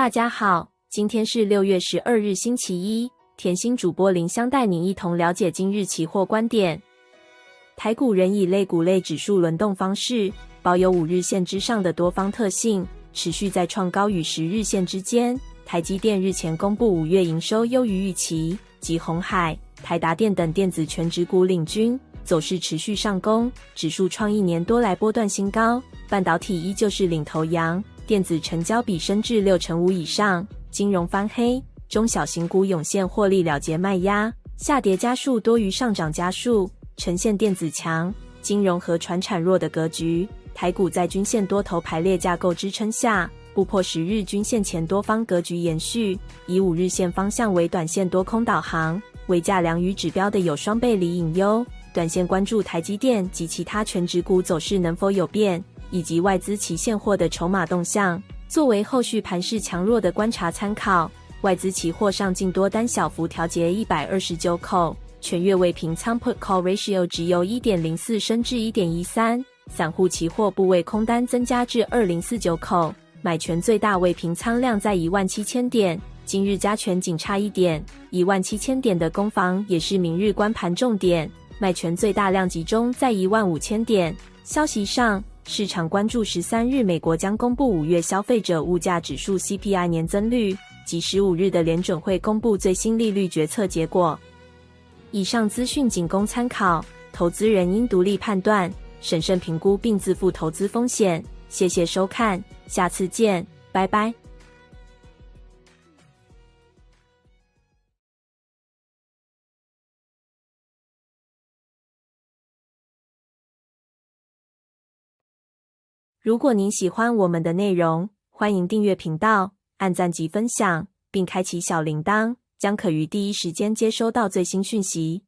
大家好，今天是六月十二日，星期一。甜心主播林香带你一同了解今日期货观点。台股仍以类股类指数轮动方式，保有五日线之上的多方特性，持续在创高与十日线之间。台积电日前公布五月营收优于预期，及鸿海、台达电等电子全指股领军，走势持续上攻，指数创一年多来波段新高。半导体依旧是领头羊。电子成交比升至六成五以上，金融翻黑，中小型股涌现获利了结卖压，下跌家数多于上涨家数，呈现电子强、金融和传产弱的格局。台股在均线多头排列架构支撑下，不破十日均线前多方格局延续，以五日线方向为短线多空导航，为价量与指标的有双背离隐忧。短线关注台积电及其他全指股走势能否有变。以及外资期现货的筹码动向，作为后续盘势强弱的观察参考。外资期货上净多单小幅调节一百二十九口，全月未平仓 Put Call Ratio 值由一点零四升至一点一三，散户期货部位空单增加至二零四九口，买权最大未平仓量在一万七千点，今日加权仅差一点，一万七千点的攻防也是明日观盘重点，卖权最大量集中在一万五千点。消息上。市场关注十三日，美国将公布五月消费者物价指数 CPI 年增率及十五日的联准会公布最新利率决策结果。以上资讯仅供参考，投资人应独立判断、审慎评估并自负投资风险。谢谢收看，下次见，拜拜。如果您喜欢我们的内容，欢迎订阅频道、按赞及分享，并开启小铃铛，将可于第一时间接收到最新讯息。